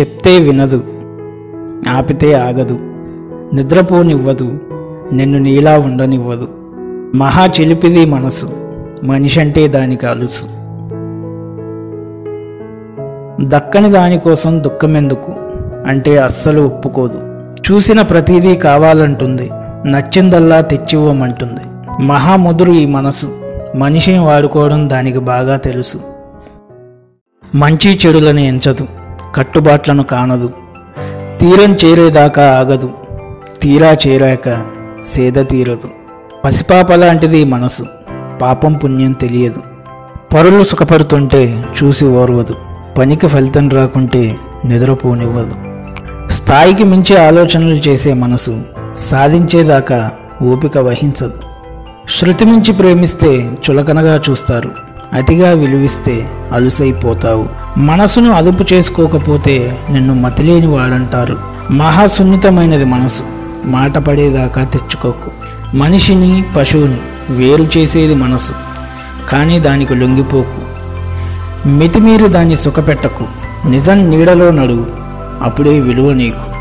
చెప్తే వినదు ఆపితే ఆగదు నిద్రపోనివ్వదు నిన్ను నీలా ఉండనివ్వదు. మహా చిలిపిది మనసు మనిషి అంటే దానికి అలుసు. దక్కని దానికోసం దుఃఖమెందుకు? అంటే అస్సలు ఒప్పుకోదు. చూసిన ప్రతిదీ కావాలంటుంది నచ్చిందల్లా తెచ్చివ్వమంటుంది. మహాముదురు ఈ మనసు మనిషిని వాడుకోవడం దానికి బాగా తెలుసు. మంచి చెడులను ఎంచదు. కట్టుబాట్లను కానదు. తీరం చేరేదాకా ఆగదు. తీరా చేరాక సేద తీరదు. పసిపాప లాంటిది మనసు. పాపం పుణ్యం తెలియదు. పరులు సుఖపడుతుంటే చూసి ఓర్వదు. పనికి ఫలితం రాకుంటే నిద్రపోనివ్వదు. స్థాయికి మించి ఆలోచనలు చేసే మనసు సాధించేదాకా ఓపిక వహించదు. శృతి మించి ప్రేమిస్తే చులకనగా చూస్తారు. అతిగా విలువిస్తే అలుసైపోతావు. మనసును అదుపు చేసుకోకపోతే నిన్ను మతిలేని వాడంటారు. మహా సున్నితమైనది మనసు. మాట పడేదాకా తెచ్చుకోకు. మనిషిని పశువుని వేరు చేసేది మనసు. కానీ దానికి లొంగిపోకు. మితిమీరి దాన్ని సుఖపెట్టకు. నిజం నీడలో నడువు అప్పుడే విలువ నీకు.